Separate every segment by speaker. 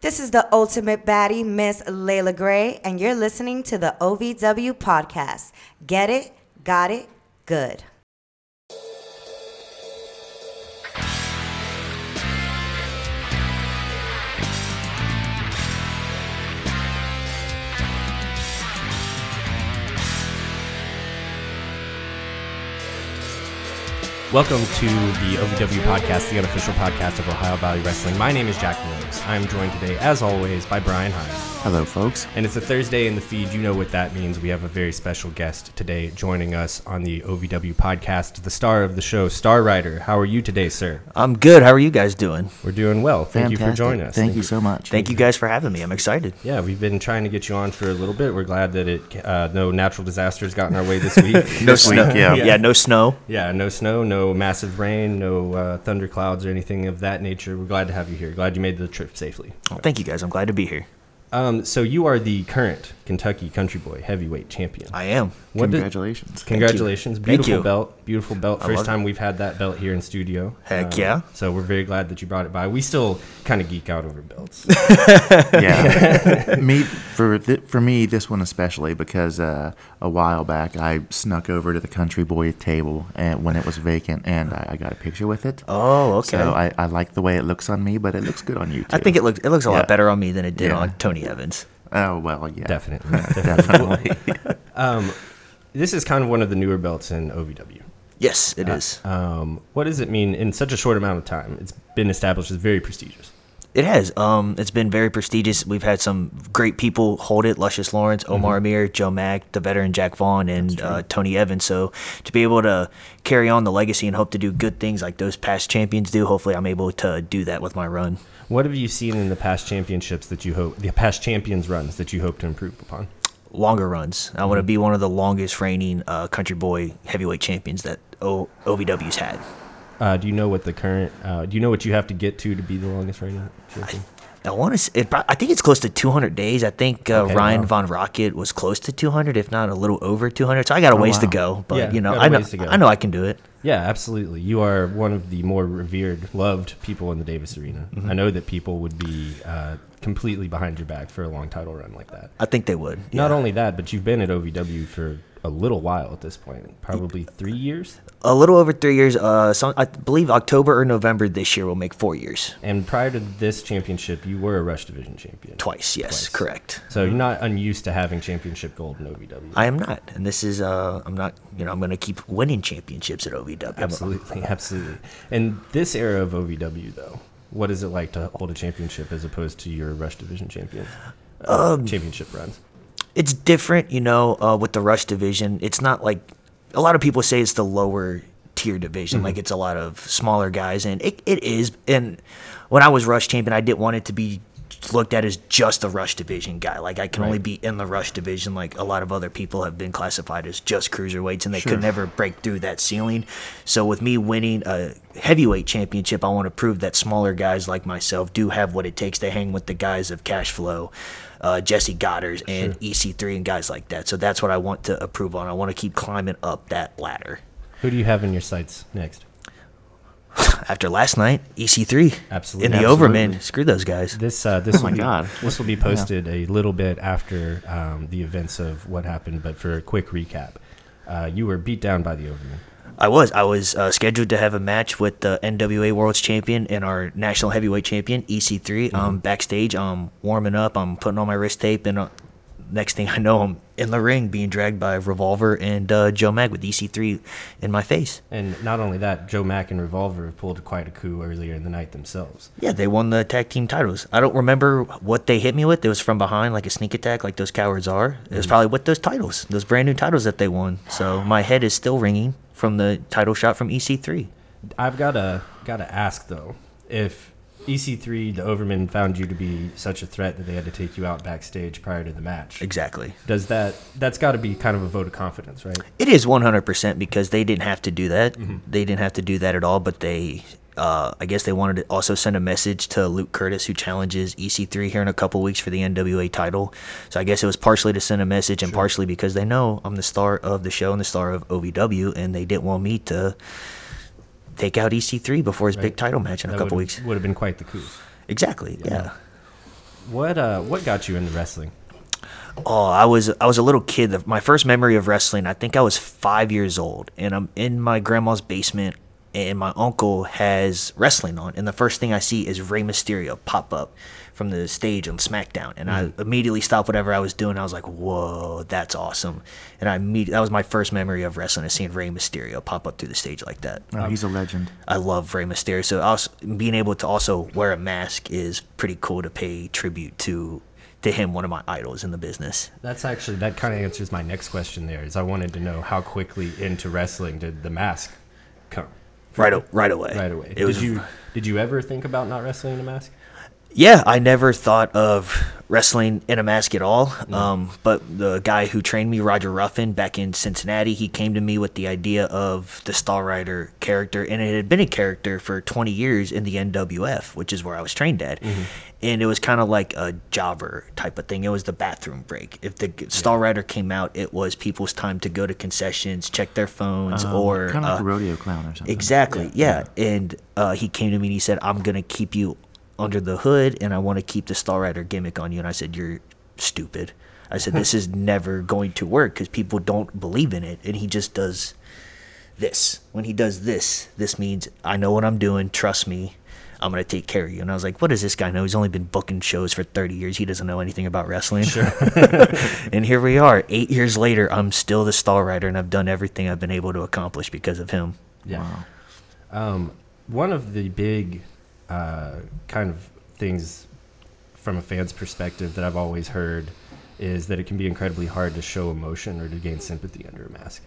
Speaker 1: This is the ultimate baddie, Miss Layla Gray, and you're listening to the OVW podcast. Get it, got it, good.
Speaker 2: Welcome to the OVW podcast, the unofficial podcast of Ohio Valley Wrestling. My name is Jack Williams. I'm joined today, as always, by Brian Hines.
Speaker 3: Hello, folks.
Speaker 2: And it's a Thursday in the feed. You know what that means. We have a very special guest today joining us on the OVW podcast, the star of the show, Star Rider. How are you today, sir?
Speaker 4: I'm good. How are you guys doing?
Speaker 2: We're doing well. Thank you for joining us.
Speaker 3: Thank, you so much.
Speaker 4: Thank you guys for having me. I'm excited.
Speaker 2: Yeah, we've been trying to get you on for a little bit. We're glad that it uh, no natural disasters got in our way this week.
Speaker 4: No snow.
Speaker 3: yeah.
Speaker 4: yeah, no snow.
Speaker 2: Yeah, no snow, no massive rain, no uh, thunderclouds or anything of that nature. We're glad to have you here. Glad you made the trip safely.
Speaker 4: Oh, thank you guys. I'm glad to be here.
Speaker 2: Um, so you are the current Kentucky Country Boy heavyweight champion.
Speaker 4: I am.
Speaker 2: What did-
Speaker 3: Congratulations.
Speaker 2: congratulations!
Speaker 4: Thank
Speaker 2: Beautiful
Speaker 4: you.
Speaker 2: belt, beautiful belt. First
Speaker 4: love
Speaker 2: time we've had that belt here in studio.
Speaker 4: Heck
Speaker 2: Um,
Speaker 4: yeah.
Speaker 2: So we're very glad that you brought it by. We still kind of geek out over belts.
Speaker 3: yeah. me for th- for me this one especially because uh, a while back I snuck over to the Country Boy table and when it was vacant and I, I got a picture with it.
Speaker 4: Oh, okay.
Speaker 3: So I, I like the way it looks on me, but it looks good on you too.
Speaker 4: I think it looks it looks a
Speaker 3: Yeah.
Speaker 4: lot better on me than it did
Speaker 3: Yeah.
Speaker 4: on Tony Evans.
Speaker 3: Oh well, yeah.
Speaker 2: Definitely.
Speaker 3: Definitely.
Speaker 2: Um, this is kind of one of the newer belts in OVW.
Speaker 4: Yes, it is.
Speaker 2: Um, what does it mean in such a short amount of time? It's been established as very prestigious.
Speaker 4: It has. Um, it's been very prestigious. We've had some great people hold it: Luscious Lawrence, Omar Amir, Joe Mack, the veteran Jack Vaughn, and uh, Tony Evans. So to be able to carry on the legacy and hope to do good things like those past champions do, hopefully I'm able to do that with my run.
Speaker 2: What have you seen in the past championships that you hope, the past champions runs that you hope to improve upon?
Speaker 4: longer runs. I want to be one of the longest reigning uh, country boy heavyweight champions that o- OVW's had.
Speaker 2: Uh, do you know what the current? Uh, do you know what you have to get to to be the longest reigning champion?
Speaker 4: I want to. It, I think it's close to 200 days. I think uh,
Speaker 2: Okay,
Speaker 4: Ryan
Speaker 2: wow.
Speaker 4: Von Rocket was close to 200, if not a little over 200. So I got a ways to
Speaker 3: wow.
Speaker 4: go, but
Speaker 2: Yeah,
Speaker 4: you know, I know,
Speaker 2: ways to.
Speaker 4: I know I can do it.
Speaker 2: Yeah, absolutely. You are one of the more revered, loved people in the Davis Arena. I know that people would be uh, completely behind your back for a long title run like that.
Speaker 4: I think they would.
Speaker 2: Not only that, but you've been at OVW for a little while at this point, probably three years.
Speaker 4: a little over three years. Uh, so I believe October or November this year will make four years.
Speaker 2: And prior to this championship, you were a Rush Division champion.
Speaker 4: Twice, yes,
Speaker 2: Twice.
Speaker 4: correct.
Speaker 2: So you're not unused to having championship gold in OVW.
Speaker 4: I am not, and this is. Uh, I'm not. You know, I'm going to keep winning championships at OVW.
Speaker 2: Absolutely, absolutely. And this era of OVW, though, what is it like to hold a championship as opposed to your Rush Division champion uh,
Speaker 4: Um,
Speaker 2: championship runs?
Speaker 4: It's different, you know, uh, with the Rush division. It's not like a lot of people say it's the lower tier division, like it's a lot of smaller guys, and it, it is. And when I was Rush champion, I didn't want it to be looked at as just a Rush division guy. Like I can only be in the Rush division. Like a lot of other people have been classified as just cruiserweights, and they could never break through that ceiling. So with me winning a heavyweight championship, I want to prove that smaller guys like myself do have what it takes to hang with the guys of Cash Flow. Uh, Jessie Godderz and EC3 and guys like that. So that's what I want to improve on. I want to keep climbing up that ladder.
Speaker 2: Who do you have in your sights next?
Speaker 4: After last night, EC3
Speaker 2: Absolutely.
Speaker 4: in the
Speaker 2: Absolutely.
Speaker 4: Overman. Screw those guys.
Speaker 2: This uh, this
Speaker 3: Oh my
Speaker 2: will be,
Speaker 3: God.
Speaker 2: this will be posted a little bit after um, the events of what happened, but for a quick recap, uh, you were beat down by the Overman.
Speaker 4: I was. I was uh, scheduled to have a match with the NWA World's Champion and our National Heavyweight Champion EC3. Um, backstage, I'm warming up. I'm putting on my wrist tape, and uh, next thing I know, I'm in the ring being dragged by Revolver and uh, Joe Mack with EC3 in my face.
Speaker 2: And not only that, Joe Mack and Revolver have pulled quite a coup earlier in the night themselves.
Speaker 4: Yeah, they won the tag team titles. I don't remember what they hit me with. It was from behind, like a sneak attack, like those cowards are. It was probably with those titles, those brand new titles that they won. So my head is still ringing from the title shot from E EC3.
Speaker 2: I've gotta gotta ask though, if EC3, the Overman, found you to be such a threat that they had to take you out backstage prior to the match.
Speaker 4: Exactly.
Speaker 2: Does that that's got to be kind of a vote of confidence, right?
Speaker 4: It is 100% because they didn't have to do that. They didn't have to do that at all, but they, uh, I guess they wanted to also send a message to Luke Curtis, who challenges EC3 here in a couple weeks for the NWA title. So I guess it was partially to send a message and partially because they know I'm the star of the show and the star of OVW, and they didn't want me to take out EC3 before his big title match in a couple
Speaker 2: would-
Speaker 4: weeks.
Speaker 2: Would have been quite the coup.
Speaker 4: Exactly. Yeah.
Speaker 2: What uh, what got you into wrestling?
Speaker 4: Oh, I was I was a little kid. My first memory of wrestling, I think I was five years old, and I'm in my grandma's basement, and my uncle has wrestling on, and the first thing I see is Rey Mysterio pop up from the stage on SmackDown, and I mm. immediately stopped whatever I was doing. I was like, "Whoa, that's awesome!" And I immediately that was my first memory of wrestling, is seeing Rey Mysterio pop up through the stage like that.
Speaker 3: Oh, he's a legend.
Speaker 4: I love Rey Mysterio. So also, being able to also wear a mask is pretty cool to pay tribute to to him, one of my idols in the business.
Speaker 2: That's actually that kind of answers my next question. There is I wanted to know how quickly into wrestling did the mask?
Speaker 4: Right, right away.
Speaker 2: Right away.
Speaker 4: It
Speaker 2: did
Speaker 4: was
Speaker 2: you did you ever think about not wrestling in a mask?
Speaker 4: Yeah, I never thought of wrestling in a mask at all. Um, but the guy who trained me, Roger Ruffin, back in Cincinnati, he came to me with the idea of the Star Rider character, and it had been a character for 20 years in the NWF, which is where I was trained at. And it was kind of like a jobber type of thing. It was the bathroom break. If the Star Rider came out, it was people's time to go to concessions, check their phones, or
Speaker 3: kind of like
Speaker 4: uh,
Speaker 3: a rodeo clown or something.
Speaker 4: Exactly. Yeah. And uh, he came to me and he said, "I'm gonna keep you under the hood, and I want to keep the Star Rider gimmick on you." And I said, "You're stupid." I said, "This is never going to work because people don't believe in it." And he just does this. When he does this, this means I know what I'm doing. Trust me. I'm gonna take care of you. And I was like, "What does this guy know? He's only been booking shows for 30 years. He doesn't know anything about wrestling." Sure. and here we are, eight years later. I'm still the Star Rider, and I've done everything I've been able to accomplish because of him.
Speaker 2: Yeah. Um, one of the big uh, kind of things from a fan's perspective that I've always heard is that it can be incredibly hard to show emotion or to gain sympathy under a mask.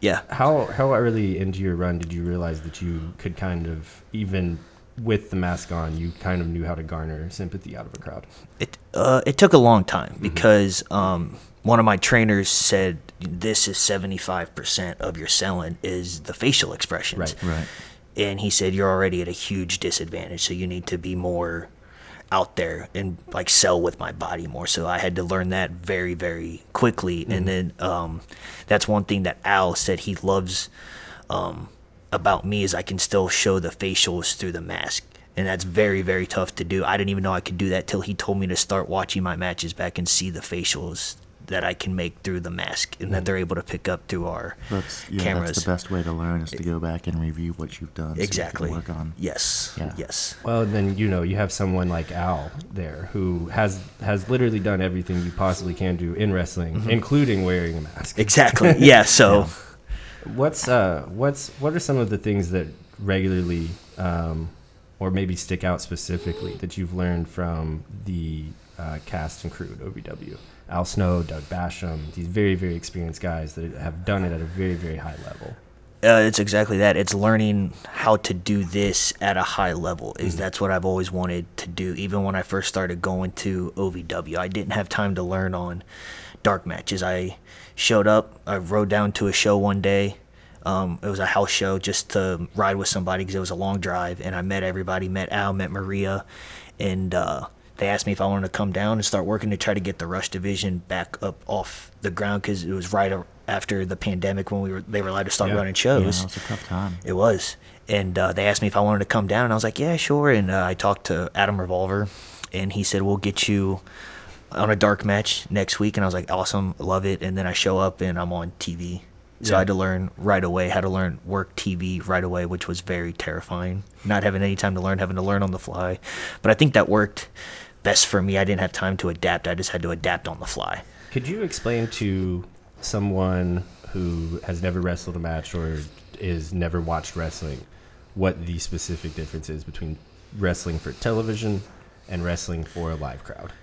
Speaker 4: Yeah.
Speaker 2: How how early into your run did you realize that you could kind of even with the mask on, you kind of knew how to garner sympathy out of a crowd?
Speaker 4: It uh, it took a long time because um, one of my trainers said this is seventy five percent of your selling is the facial expressions.
Speaker 2: Right.
Speaker 3: Right.
Speaker 4: And he said you're already at a huge disadvantage, so you need to be more out there and like sell with my body more. So I had to learn that very very quickly. And then um, that's one thing that Al said he loves um, about me is I can still show the facials through the mask. And that's very, very tough to do. I didn't even know I could do that till he told me to start watching my matches back and see the facials that I can make through the mask and that they're able to pick up through our
Speaker 3: That's yeah.
Speaker 4: cameras.
Speaker 3: That's the best way to learn is to go back and review what you've done. so you can
Speaker 4: exactly.
Speaker 3: work on.
Speaker 4: Yes.
Speaker 3: Yeah.
Speaker 4: Yes.
Speaker 2: Well, then you know you have someone like Al there who has has literally done everything you possibly can do in wrestling, including wearing a mask.
Speaker 4: Exactly. Yeah. So
Speaker 2: What's uh what's what are some of the things that regularly um, or maybe stick out specifically that you've learned from the uh, cast and crew at OVW? Al Snow, Doug Basham, these very very experienced guys that have done it at a very very high level.
Speaker 4: Uh, it's exactly that. It's learning how to do this at a high level. Is that's what I've always wanted to do. Even when I first started going to OVW, I didn't have time to learn on dark matches. I showed up. I rode down to a show one day. Um, it was a house show just to ride with somebody because it was a long drive, and I met everybody. Met Al, met Maria, and uh, they asked me if I wanted to come down and start working to try to get the Rush division back up off the ground because it was right after the pandemic when we were they were allowed to start
Speaker 2: Yeah.
Speaker 4: running
Speaker 3: Yeah,
Speaker 4: shows.
Speaker 3: it was a tough time.
Speaker 4: It was. And uh, they asked me if I wanted to come down, and I was like, yeah, sure. And uh, I talked to Adam Revolver, and he said, we'll get you on a dark match next week. And I was like, awesome, love it. And then I show up, and I'm on TV. So
Speaker 2: Yeah.
Speaker 4: I had to learn right away how to learn work TV right away, which was very terrifying. Not having any time to learn, having to learn on the fly. But I think that worked best for me. I didn't have time to adapt. I just had to adapt on the fly.
Speaker 2: Could you explain to someone who has never wrestled a match or is never watched wrestling what the specific difference is between wrestling for television and wrestling for a live crowd?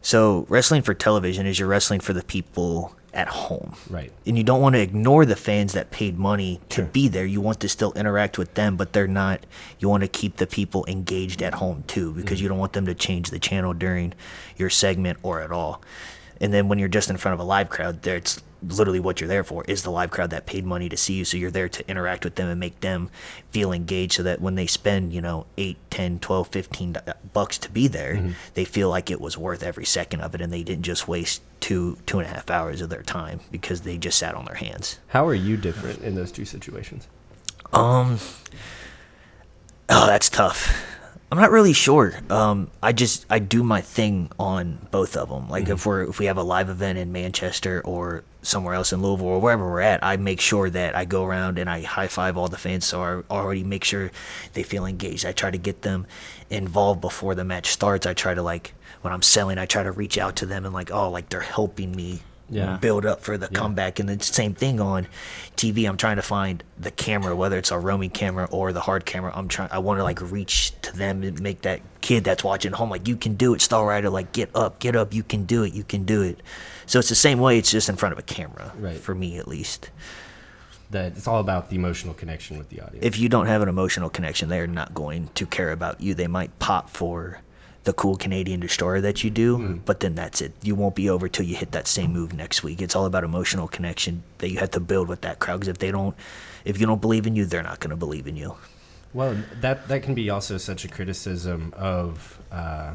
Speaker 4: So wrestling for television is you're wrestling for the people at home.
Speaker 2: Right.
Speaker 4: And you don't want to ignore the fans that paid money to be there. You want to still interact with them, but they're not. You want to keep the people engaged at home too, because mm-hmm. you don't want them to change the channel during your segment or at all. And then when you're just in front of a live crowd, there it's literally what you're there for is the live crowd that paid money to see you. So you're there to interact with them and make them feel engaged so that when they spend, you know, 8, 10, 12, 15 bucks to be there, they feel like it was worth every second of it and they didn't just waste two, two and a half hours of their time because they just sat on their hands.
Speaker 2: How are you different in those two situations?
Speaker 4: Um, oh, that's tough. I'm not really sure. Um, I just I do my thing on both of them. Like if we're if we have a live event in Manchester or somewhere else in Louisville or wherever we're at, I make sure that I go around and I high five all the fans. So I already make sure they feel engaged. I try to get them involved before the match starts. I try to like when I'm selling, I try to reach out to them and like oh like they're helping me
Speaker 2: Yeah.
Speaker 4: build up for the comeback. And the same thing on TV. I'm trying to find the camera, whether it's a roaming camera or the hard camera. I'm trying. I want to like reach to them and make that kid that's watching home like you can do it, Star Rider. Like get up, get up. You can do it. You can do it. So it's the same way. It's just in front of a camera,
Speaker 2: Right.
Speaker 4: For me, at least.
Speaker 2: That it's all about the emotional connection with the audience.
Speaker 4: If you don't have an emotional connection, they're not going to care about you. They might pop for the cool Canadian destroyer that you do, but then that's it. You won't be over till you hit that same move next week. It's all about emotional connection that you have to build with that crowd. Because if they don't, if you don't believe in you, they're not going to believe in you.
Speaker 2: Well, that that can be also such a criticism of uh,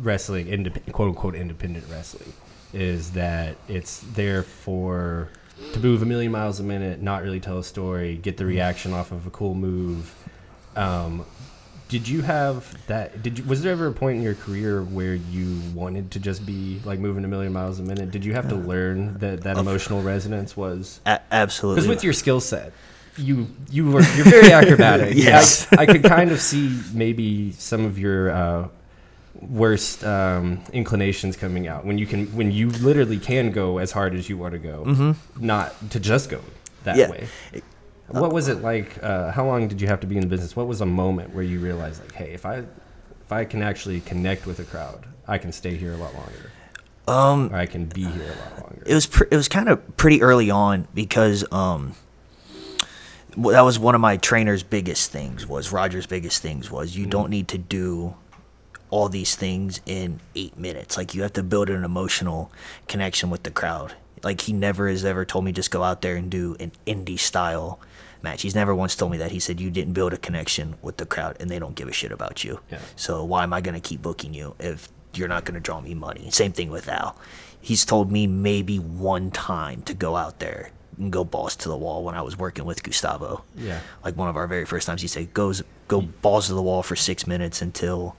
Speaker 2: wrestling, indep- quote unquote independent wrestling, is that it's there for to move a million miles a minute, not really tell a story, get the reaction off of a cool move. Um, did you have that? Did you was there ever a point in your career where you wanted to just be like moving a million miles a minute? Did you have to learn that that emotional resonance was
Speaker 4: A- absolutely.
Speaker 2: because with your skill set, you you were you're very acrobatic.
Speaker 4: Yes.
Speaker 2: I, I could kind of see maybe some of your uh, worst um, inclinations coming out when you can when you literally can go as hard as you want to go, not to just go that
Speaker 4: Yeah.
Speaker 2: way. What was it like? Uh, how long did you have to be in the business? What was a moment where you realized, like, hey, if I if I can actually connect with a crowd, I can stay here a lot longer,
Speaker 4: um,
Speaker 2: or I can be here a lot longer.
Speaker 4: it was pr- it was kind of pretty early on because um that was one of my trainer's biggest things was Roger's biggest things was you don't need to do all these things in 8 minutes like you have to build an emotional connection with the crowd like he never has ever told me just go out there and do an indie style match he's never once told me that he said you didn't build a connection with the crowd and they don't give a shit about you
Speaker 2: Yeah.
Speaker 4: so why am I going to keep booking you if you're not going to draw me money? Same thing with Al. He's told me maybe one time to go out there and go balls to the wall when I was working with Gustavo.
Speaker 2: Yeah.
Speaker 4: Like one of our very first times, he said, "Goes go balls to the wall for six minutes until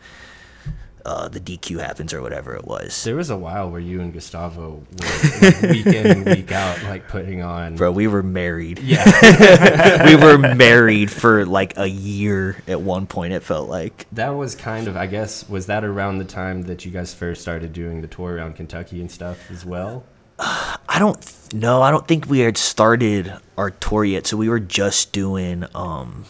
Speaker 4: uh, the DQ happens or whatever it was."
Speaker 2: There was a while where you and Gustavo were like, week in and week out, like putting on.
Speaker 4: Bro, we were married.
Speaker 2: Yeah,
Speaker 4: we were married for like a year at one point. It felt like.
Speaker 2: that was kind of, I guess, was that around the time that you guys first started doing the tour around Kentucky and stuff as well?
Speaker 4: I don't no, I don't think we had started our tour yet. So we were just doing um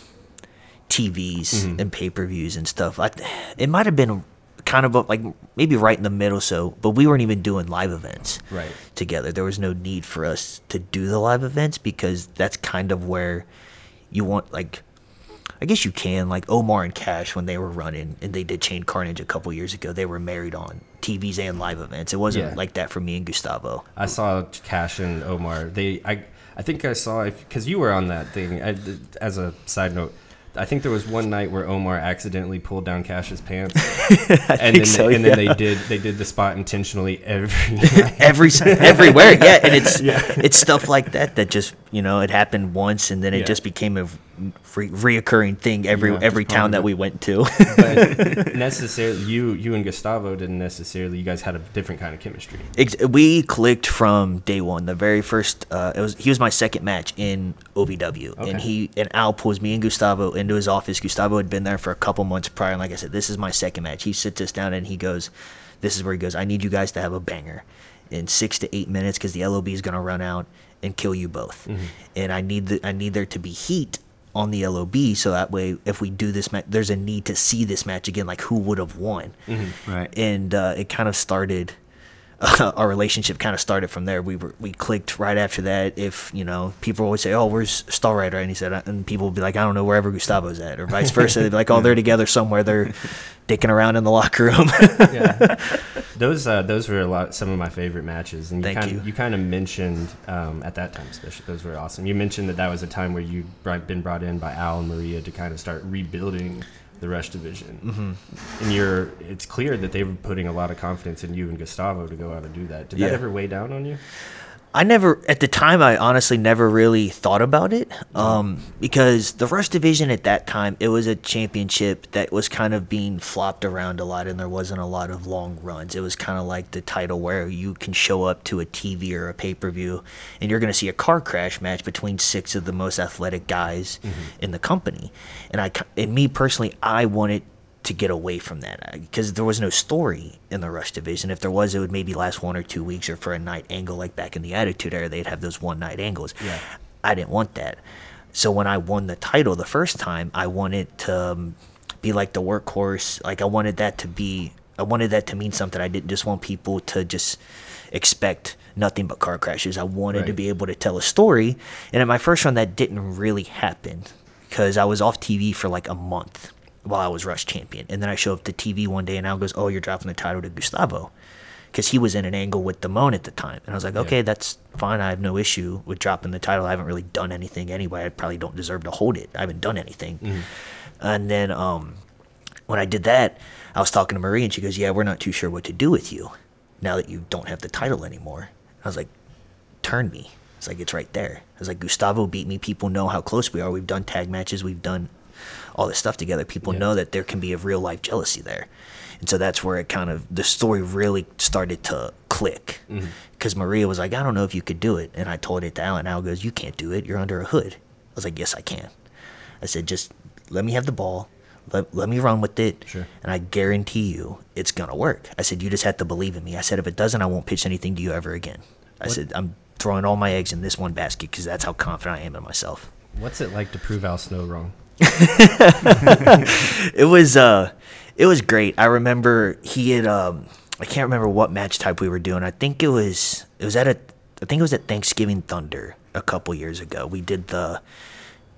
Speaker 4: TVs and pay-per-views and stuff. I it might have been kind of like maybe right in the middle so, but we weren't even doing live events
Speaker 2: Right.
Speaker 4: together. There was no need for us to do the live events because that's kind of where you want like I guess you can like Omar and Cash when they were running and they did Chain Carnage a couple years ago. They were married on TVs and live events. It wasn't
Speaker 2: Yeah.
Speaker 4: like that for me and Gustavo.
Speaker 2: I saw Cash and Omar. They, I, I think I saw because you were on that thing. I, as a side note, I think there was one night where Omar accidentally pulled down Cash's pants, and then
Speaker 4: so,
Speaker 2: they, and then they did they did the spot intentionally every night.
Speaker 4: every everywhere. Yeah, and it's it's stuff like that that just you know it happened once and then it
Speaker 2: Yeah.
Speaker 4: just became a re- reoccurring thing every
Speaker 2: Yeah,
Speaker 4: every
Speaker 2: just
Speaker 4: town that we went to.
Speaker 2: but necessarily you you and Gustavo didn't necessarily you guys had a different kind of chemistry.
Speaker 4: Ex- we clicked from day one. The very first, uh, it was he was my second match in OVW,
Speaker 2: Okay.
Speaker 4: and he and Al pulls me and Gustavo into his office. Gustavo had been there for a couple months prior, and like I said, this is my second match. He sits us down and he goes, "This is where he goes. I need you guys to have a banger in six to eight minutes because the LOB is gonna run out and kill you both, and I need the I need there to be heat." On the LOB, so that way, if we do this match, there's a need to see this match again, like who would have won
Speaker 3: Right.
Speaker 4: and uh, it kind of started uh, our relationship kind of started from there we were we clicked right after that if you know people always say oh where's star rider and he said uh, and people would be like i don't know wherever gustavo's at or vice versa they'd be like oh they're together somewhere they're dicking around in the locker room
Speaker 2: yeah. Those uh, those were a lot some of my favorite matches, and you
Speaker 4: Thank
Speaker 2: kind
Speaker 4: you.
Speaker 2: you kind of mentioned um, at that time, especially those were awesome. You mentioned that that was a time where you would been brought in by Al and Maria to kind of start rebuilding the Rush division, mm-hmm. and you're it's clear that they were putting a lot of confidence in you and Gustavo to go out and do that. Did
Speaker 4: Yeah.
Speaker 2: that ever weigh down on you?
Speaker 4: I never, at the time, I honestly never really thought about it um, because the Rush division at that time, it was a championship that was kind of being flopped around a lot and there wasn't a lot of long runs. It was kind of like the title where you can show up to a TV or a pay per view and you're going to see a car crash match between six of the most athletic guys in the company. And I, and me personally, I wanted to get away from that because there was no story in the Rush division. If there was, it would maybe last one or two weeks or for a night angle, like back in the Attitude Era, they'd have those one night angles.
Speaker 2: Yeah.
Speaker 4: I didn't want that. So when I won the title the first time, I wanted to um, be like the workhorse. Like I wanted that to be, I wanted that to mean something. I didn't just want people to just expect nothing but car crashes. I wanted to be able to tell a story. And at my first run, that didn't really happen because I was off TV for like a month while I was Rush champion. And then I show up to TV one day and Al goes, Oh, you're dropping the title to Gustavo. Because he was in an angle with Damone at the time. And I was like, okay, that's fine. I have no issue with dropping the title. I haven't really done anything anyway. I probably don't deserve to hold it. I haven't done anything. And then um, when I did that, I was talking to Maria and she goes, Yeah, we're not too sure what to do with you now that you don't have the title anymore. I was like, Turn me. It's like, it's right there. I was like, Gustavo beat me. People know how close we are. We've done tag matches. We've done all this stuff together. People
Speaker 2: Yeah.
Speaker 4: know that there can be a real life jealousy there. And so that's where it kind of, the story really started to click. Mm-hmm. Because Maria was like, I don't know if you could do it. And I told it to Al, and Al goes, You can't do it. You're under a hood. I was like, Yes, I can. I said, Just let me have the ball. Let, let me run with it.
Speaker 2: Sure.
Speaker 4: And I guarantee you it's going to work. I said, You just have to believe in me. I said, If it doesn't, I won't pitch anything to you ever again. I said, I'm throwing all my eggs in this one basket because that's how confident I am in myself.
Speaker 2: What's it like to prove Al Snow wrong?
Speaker 4: it was uh it was great. I remember he had um I can't remember what match type we were doing. I think it was it was at a I think it was at Thanksgiving Thunder a couple years ago. We did the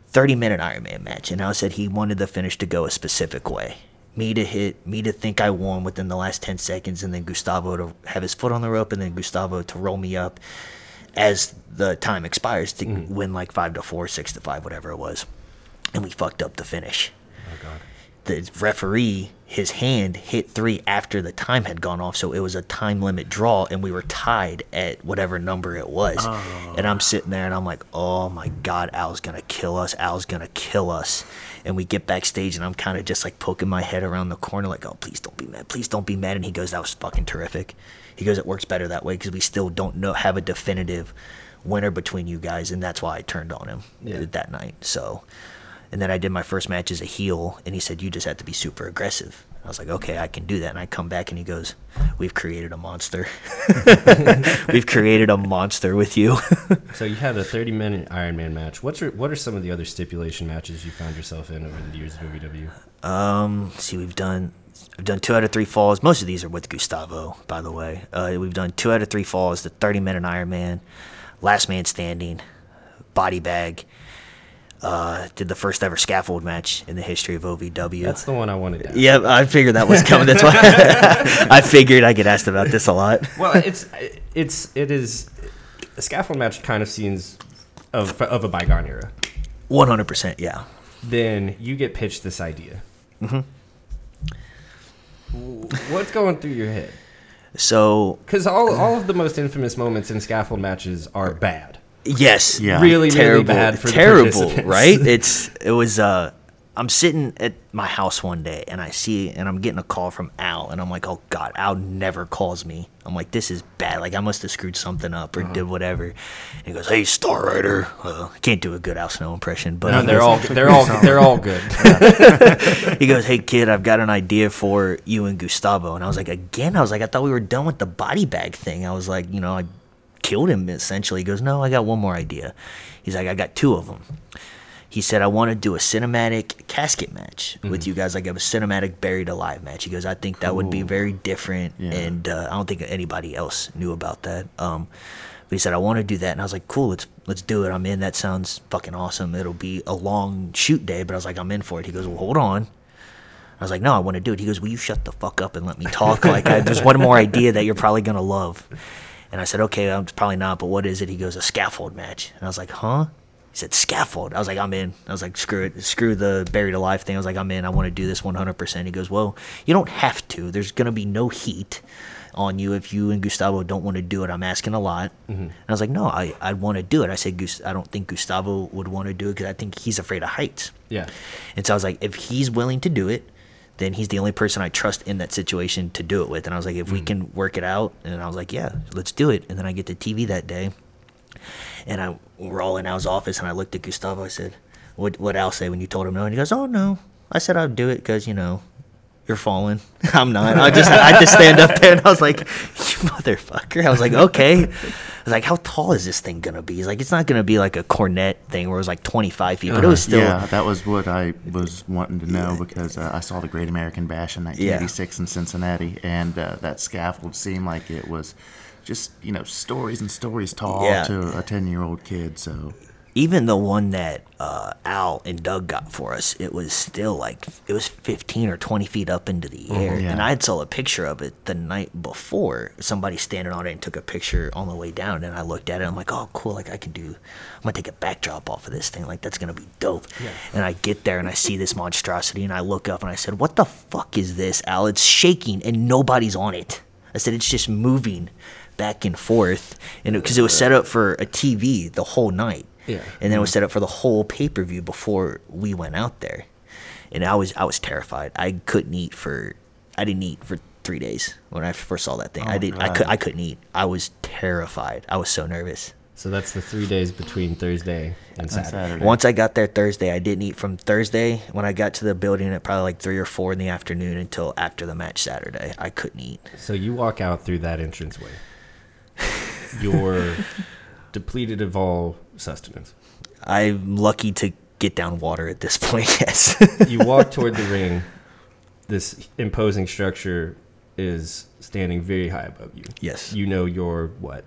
Speaker 4: 30 minute Iron Man match and I said he wanted the finish to go a specific way. Me to hit, me to think I won within the last 10 seconds, and then Gustavo to have his foot on the rope, and then Gustavo to roll me up as the time expires to win like 5 to 4, 6 to 5, whatever it was. And we fucked up the finish.
Speaker 2: Oh God.
Speaker 4: the referee his hand hit three after the time had gone off so it was a time limit draw and we were tied at whatever number it was. Oh. And i'm sitting there and i'm like oh my god al's gonna kill us. Al's gonna kill us. And we get backstage and i'm kind of just like poking my head around the corner like oh please don't be mad. Please don't be mad. And he goes that was fucking terrific. He goes it works better that way because we still don't know have a definitive winner between you guys and that's why i turned on him
Speaker 2: Yeah.
Speaker 4: that night. So and then I did my first match as a heel, and he said, You just have to be super aggressive. I was like, Okay, I can do that. And I come back, and he goes, We've created a monster. We've created a monster with you.
Speaker 2: So you had a 30 minute Iron Man match. What's your, what are some of the other stipulation matches you found yourself in over the years of OVW?
Speaker 4: um, see, we've done. I've done two out of three falls. Most of these are with Gustavo, by the way. Uh, we've done two out of three falls, the 30 minute Iron Man, Last Man Standing, Body Bag. Uh, did the first ever scaffold match in the history of OVW.
Speaker 2: That's the one I wanted to ask.
Speaker 4: Yeah, I figured that was coming. That's why I figured I get asked about this a lot.
Speaker 2: Well, it's it's it is a scaffold match kind of scenes of of a bygone era.
Speaker 4: One hundred percent, yeah.
Speaker 2: Then you get pitched this idea. Mm-hmm. What's going through your head?
Speaker 4: So
Speaker 2: Because all all of the most infamous moments in scaffold matches are bad.
Speaker 4: Yes,
Speaker 3: Yeah.
Speaker 2: Really, really
Speaker 4: terrible,
Speaker 2: bad for the
Speaker 4: terrible, right? It's it was. uh I'm sitting at my house one day and I see and I'm getting a call from Al and I'm like, oh God, Al never calls me. I'm like, this is bad. Like I must have screwed something up or
Speaker 2: Uh-huh.
Speaker 4: did whatever. And he goes, hey, Star Rider. Uh, I can't do a good Al Snow impression, but
Speaker 2: No, they're
Speaker 4: goes-
Speaker 2: all they're all they're all good.
Speaker 4: he goes, "Hey kid, I've got an idea for you and Gustavo." And I was like, "Again?" I was like, "I thought we were done with the body bag thing." I was like, "You know, I killed him essentially." He goes, "No, I got one more idea." He's like, "I got two of them." He said, "I want to do a cinematic casket match with you guys, like a cinematic buried alive match." He goes, "I think that would be very different,
Speaker 3: Yeah.
Speaker 4: and uh, I don't think anybody else knew about that." Um, but he said, "I want to do that," and I was like, "Cool, let's let's do it. I'm in. That sounds fucking awesome. It'll be a long shoot day, but I was like, I'm in for it." He goes, "Well, hold on." I was like, no, I want to do it. He goes, will you shut the fuck up and let me talk? Like, I, there's one more idea that you're probably gonna love. And I said, okay, I'm probably not, but what is it? He goes, a scaffold match. And I was like, huh? He said, scaffold. I was like, I'm in. I was like, screw it, screw the buried alive thing. I was like, I'm in. I want to do this 100%. He goes, well, you don't have to. There's gonna be no heat. on you if you and Gustavo don't want to do it. I'm asking a lot. Mm-hmm. And I was like, no, I, I want to do it. I said, I don't think Gustavo would want to do it because I think he's afraid of heights.
Speaker 2: Yeah.
Speaker 4: And so I was like, if he's willing to do it, then he's the only person I trust in that situation to do it with. And I was like, if we hmm. can work it out, and I was like, yeah, let's do it. And then I get the TV that day, and I we're all in Al's office, and I looked at Gustavo. I said, "What what Al say when you told him no?" And he goes, "Oh no." I said I'd do it because you know you're falling. I'm not. I just I just stand up there and I was like, motherfucker. I was like, okay. I was like, how tall is this thing gonna be? He's like, it's not gonna be like a Cornette thing where it was like 25 feet, but it was still.
Speaker 3: yeah, that was what I was wanting to know because uh, I saw the Great American Bash in 1986 in Cincinnati, and uh, that scaffold seemed like it was just you know stories and stories tall
Speaker 4: Yeah.
Speaker 3: to a 10 year old kid. So
Speaker 4: even the one that uh, Al and Doug got for us, it was still like it was 15 or 20 feet up into the air.
Speaker 3: yeah.
Speaker 4: And I had saw a picture of it the night before. Somebody standing on it and took a picture on the way down. And I looked at it. I'm like, oh, cool. Like I can do. I'm gonna take a backdrop off of this thing. Like that's gonna be dope. And I get there and I see this monstrosity and I look up and I said, what the fuck is this, Al? It's shaking and nobody's on it. I said it's just moving back and forth, and because it was set up for a TV the whole night.
Speaker 2: Yeah.
Speaker 4: And then it was mm-hmm. set up for the whole pay per view before we went out there. And I was I was terrified. I couldn't eat for I didn't eat for three days when I first saw that thing. I
Speaker 3: Oh,
Speaker 4: didn't I could I couldn't eat. I was terrified. I was so nervous.
Speaker 2: So that's the three days between Thursday and Saturday.
Speaker 3: Saturday.
Speaker 4: Once I got there Thursday, I didn't eat from Thursday when I got to the building at probably like three or four in the afternoon until after the match Saturday. I couldn't eat.
Speaker 2: So you walk out through that entranceway. You're depleted of all sustenance.
Speaker 4: I'm lucky to get down water at this point. Yes.
Speaker 2: You walk toward the ring. This imposing structure is standing very high above you.
Speaker 4: yes.
Speaker 2: You know you're what?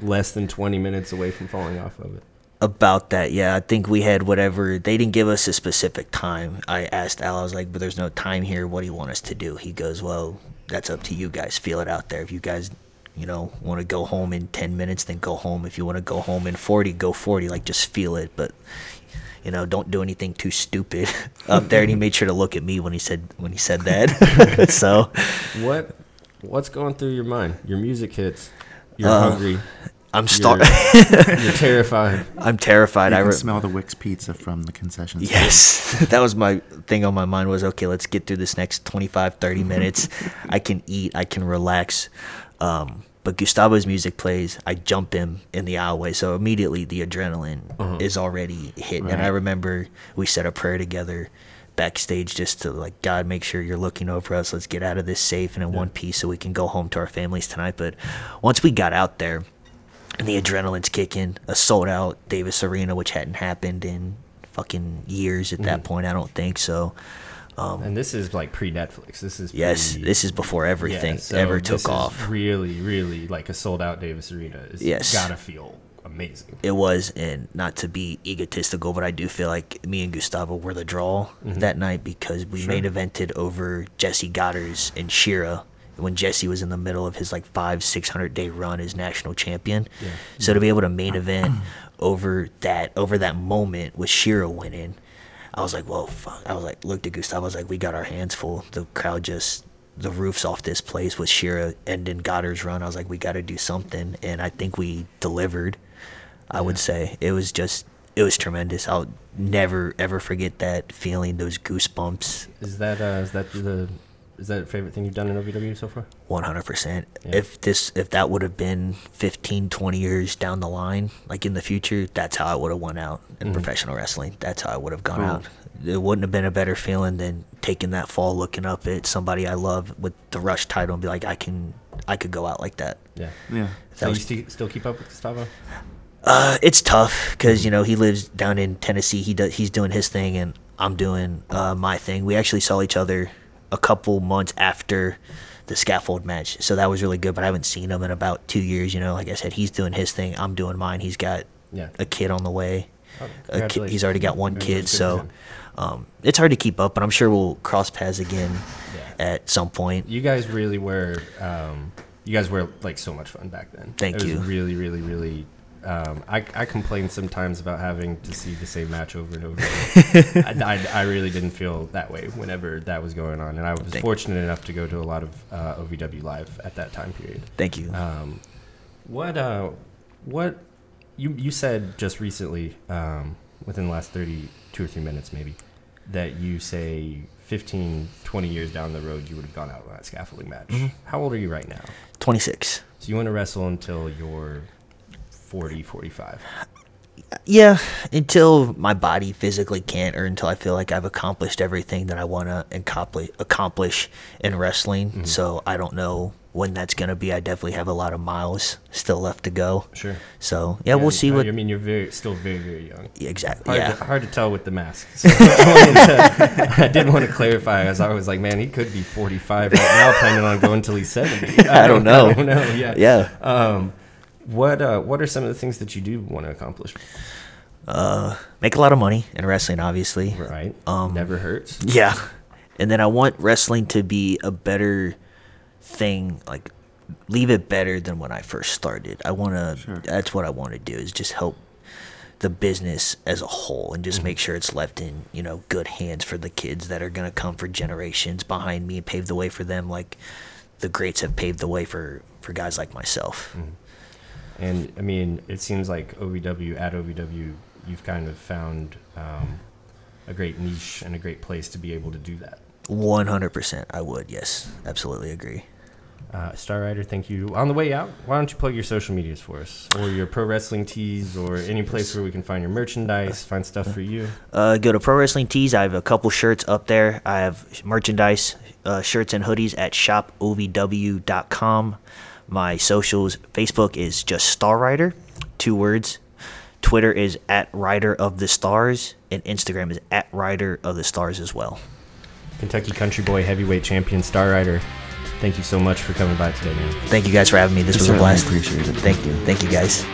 Speaker 2: Less than 20 minutes away from falling off of it.
Speaker 4: about that yeah i think we had whatever they didn't give us a specific time i asked al i was like but there's no time here what do you want us to do he goes well that's up to you guys feel it out there if you guys you know want to go home in 10 minutes then go home if you want to go home in 40 go 40 like just feel it but you know don't do anything too stupid up there and he made sure to look at me when he said when he said that so
Speaker 2: What what's going through your mind? Your music hits. You're
Speaker 4: Uh,
Speaker 2: hungry.
Speaker 4: i'm
Speaker 2: You're, you're terrified.
Speaker 4: i'm terrified
Speaker 3: you
Speaker 4: i re-
Speaker 3: smell the Wick's pizza from the concession stand.
Speaker 4: Yes, that was my thing on my mind was okay, let's get through this next 25 30 minutes. I can eat, I can relax. Um, but Gustavo's music plays, I jump him in the aisleway, so immediately the adrenaline is already hitting. And I remember we said a prayer together backstage just to like God make sure you're looking over us. Let's get out of this safe and in one piece so we can go home to our families tonight. But once we got out there, and the adrenaline's kicking. A sold out Davis Arena, which hadn't happened in fucking years at that point. I don't think so.
Speaker 2: And this is like pre Netflix. This is
Speaker 4: Yes, this is before everything
Speaker 2: Yeah, so
Speaker 4: ever
Speaker 2: this
Speaker 4: took
Speaker 2: is
Speaker 4: off.
Speaker 2: Really, really like a sold out Davis Arena. It's
Speaker 4: Yes.
Speaker 2: gotta feel amazing.
Speaker 4: It was, and not to be egotistical, but I do feel like me and Gustavo were the draw
Speaker 2: Mm-hmm.
Speaker 4: that night because we main evented over Jessie Godderz and Shira when Jesse was in the middle of his like five, six hundred day run as national champion. Yeah. So to be able to main event over that over that moment with Shira winning, I was like, whoa, fuck. I was like, looked at Gustavo, I was like, we got our hands full. The crowd just the roof's off this place with Shira ending Godderz run. I was like, we got to do something, and I think we delivered. I would say it was just it was tremendous. I'll never ever forget that feeling, those goosebumps.
Speaker 2: Is that uh, is that the is that a favorite thing you've done in OVW so far?
Speaker 4: 100%.
Speaker 2: Yeah.
Speaker 4: If this if that would have been 15 20 years down the line, like in the future, that's how I would have went out in
Speaker 2: Mhm.
Speaker 4: professional wrestling. That's how I would have gone
Speaker 3: Cool.
Speaker 4: out. It wouldn't have been a better feeling than taking that fall looking up at somebody I love with the rush title and be like I can I could go out like that.
Speaker 2: Yeah.
Speaker 3: Yeah.
Speaker 2: So
Speaker 4: That
Speaker 2: you
Speaker 4: was-
Speaker 2: sti- still keep up with Gustavo?
Speaker 4: Uh, it's tough because you know he lives down in Tennessee. He does he's doing his thing and I'm doing uh, my thing. We actually saw each other a couple months after the scaffold match, so that was really good. But I haven't seen him in about two years. You know, like I said, he's doing his thing. I'm doing mine. He's got
Speaker 2: Yeah.
Speaker 4: a kid on the way.
Speaker 2: Oh,
Speaker 4: A kid, he's already got one kid, so um, it's hard to keep up. But I'm sure we'll cross paths again
Speaker 2: Yeah.
Speaker 4: at some point.
Speaker 2: You guys really were. Um, you guys were like so much fun back then.
Speaker 4: Thank
Speaker 2: it was
Speaker 4: you.
Speaker 2: Really, really, really Um, I, I complain sometimes about having to see the same match over and over. again. I, I, I really didn't feel that way whenever that was going on, and I was
Speaker 4: Thank-
Speaker 2: fortunate enough to go to a lot of uh, OVW live at that time period.
Speaker 4: Thank you.
Speaker 2: Um, what uh, what you you said just recently, um, within the last thirty two or three minutes maybe, that you say 15, 20 years down the road you would have gone out on that scaffolding match.
Speaker 4: Mhm.
Speaker 2: How old are you right now?
Speaker 4: 26.
Speaker 2: So you want to wrestle until you're 40, 45.
Speaker 4: Yeah, until my body physically can't, or until I feel like I've accomplished everything that I want to accomplish in wrestling.
Speaker 2: Mhm.
Speaker 4: So I don't know when that's gonna be. I definitely have a lot of miles still left to go.
Speaker 2: Sure.
Speaker 4: So yeah, we'll see what.
Speaker 2: I mean, you're very still very very young.
Speaker 4: Yeah, exactly.
Speaker 2: Hard,
Speaker 4: yeah.
Speaker 2: to, hard to tell with the mask. So I, to- I did want to clarify, as I was like, man, he could be 45 right now, planning on going till he's 70.
Speaker 4: I don't know.
Speaker 2: I don't know. Yeah.
Speaker 4: Yeah.
Speaker 2: Um, what uh, What are some of the things that you do want to accomplish?
Speaker 4: Uh, make a lot of money in wrestling, obviously.
Speaker 2: Right.
Speaker 4: Um,
Speaker 2: Never hurts.
Speaker 4: Yeah. And then I want wrestling to be a better thing, like leave it better than when I first started. I want to
Speaker 3: Sure.
Speaker 4: that's what I want to do is just help the business as a whole and just make sure it's left in, you know, good hands for the kids that are going to come for generations behind me and pave the way for them like the greats have paved the way for for guys like myself.
Speaker 2: And I mean, it seems like OVW at OVW, you've kind of found um, a great niche and a great place to be able to do that.
Speaker 4: 100% I would. Yes. Absolutely agree.
Speaker 2: Uh, Star Rider, thank you. On the way out, why don't you plug your social medias for us, or your pro wrestling tees, or any place where we can find your merchandise, find stuff for you.
Speaker 4: Uh, go to Pro Wrestling Tees. I have a couple shirts up there. I have merchandise, uh, shirts and hoodies at shopovw.com. My socials, Facebook is just Star Rider, two words. Twitter is at Rider of the Stars, and Instagram is at Rider of the Stars as well.
Speaker 2: Kentucky Country Boy Heavyweight Champion Star Rider, thank you so much for coming by today, man.
Speaker 4: Thank you guys for having me. This
Speaker 3: We
Speaker 4: was a blast.
Speaker 3: appreciate it.
Speaker 4: Thank you. Thank you guys.